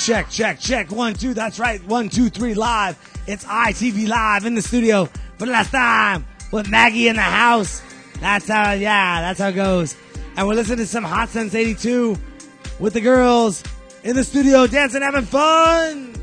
Check, check, check. One, two. That's right. One, two, three. Live. It's ITV Live in the studio for the last time with Maggie in the house. That's how, yeah, that's how it goes. And we're listening to some Hot Since 82 with the girls in the studio dancing, having fun.